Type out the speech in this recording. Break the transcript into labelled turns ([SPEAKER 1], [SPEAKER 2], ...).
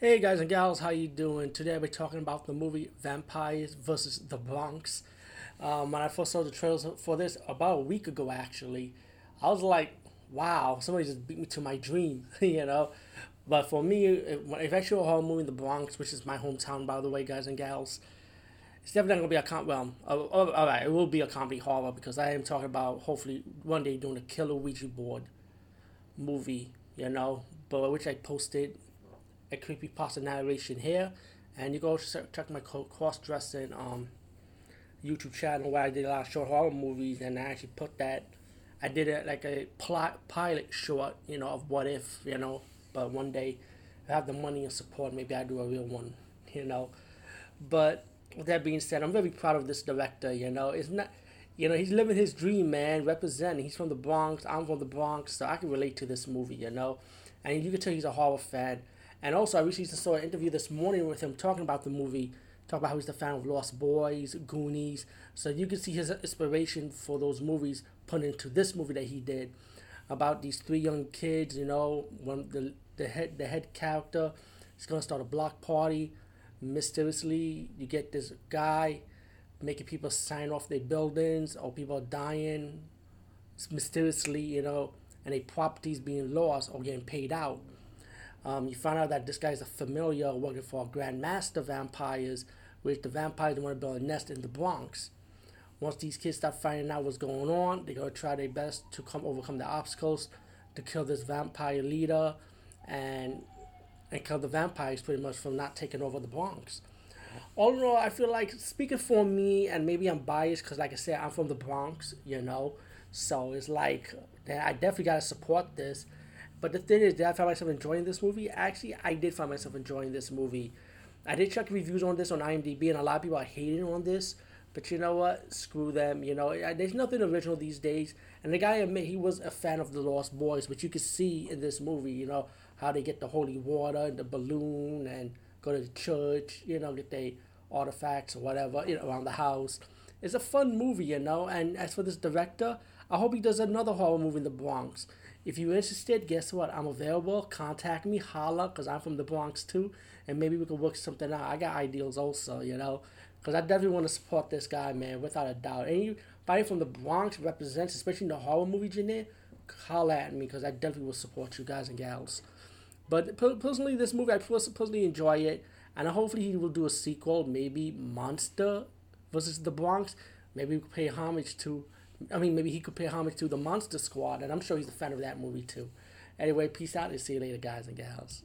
[SPEAKER 1] Hey guys and gals, how you doing? Today we're talking about the movie Vampires versus the Bronx. Um, when I first saw the trailers for this about a week ago, actually, I was like, "Wow, somebody just beat me to my dream," you know. But for me, if I show a horror movie in the Bronx, which is my hometown, by the way, guys and gals, it's definitely gonna be a com. Well, all right, it will be a comedy horror because I am talking about hopefully one day doing a killer Ouija board movie, you know, but which I posted a creepy pasta narration here, and you go check my cross dressing um YouTube channel where I did a lot of short horror movies, and I actually put that. I did it like a plot pilot short, you know, of what if, you know. But one day, I have the money and support, maybe I do a real one, you know. But with that being said, I'm very proud of this director. You know, it's not, you know, he's living his dream, man. Representing. He's from the Bronx. I'm from the Bronx, so I can relate to this movie. You know, and you can tell he's a horror fan. And also, I recently saw an interview this morning with him talking about the movie, talking about how he's the fan of Lost Boys, Goonies. So you can see his inspiration for those movies put into this movie that he did about these three young kids. You know, when the the head the head character is gonna start a block party. Mysteriously, you get this guy making people sign off their buildings, or people are dying mysteriously. You know, and a properties being lost or getting paid out um, you find out that this guy's a familiar working for Grandmaster Vampires, which the vampires want to build a nest in the Bronx. Once these kids start finding out what's going on, they're gonna try their best to come overcome the obstacles to kill this vampire leader and and kill the vampires pretty much from not taking over the Bronx. All in all, I feel like speaking for me, and maybe I'm biased because, like I said, I'm from the Bronx, you know. So it's like I definitely gotta support this but the thing is, did I find myself enjoying this movie? Actually, I did find myself enjoying this movie. I did check reviews on this on IMDb, and a lot of people are hating on this. But you know what? Screw them. You know, there's nothing original these days. And the guy admit he was a fan of the Lost Boys, which you can see in this movie. You know how they get the holy water and the balloon and go to the church. You know, get their artifacts or whatever you know around the house. It's a fun movie, you know. And as for this director, I hope he does another horror movie in the Bronx. If you're interested, guess what? I'm available. Contact me, holla, because I'm from the Bronx too, and maybe we can work something out. I got ideals also, you know, because I definitely want to support this guy, man, without a doubt. Anybody from the Bronx represents, especially in the horror movie genre, holla at me, because I definitely will support you guys and gals. But personally, this movie, I personally enjoy it, and hopefully he will do a sequel, maybe Monster versus the Bronx. Maybe we can pay homage to I mean, maybe he could pay homage to the Monster Squad, and I'm sure he's a fan of that movie too. Anyway, peace out and see you later, guys and gals.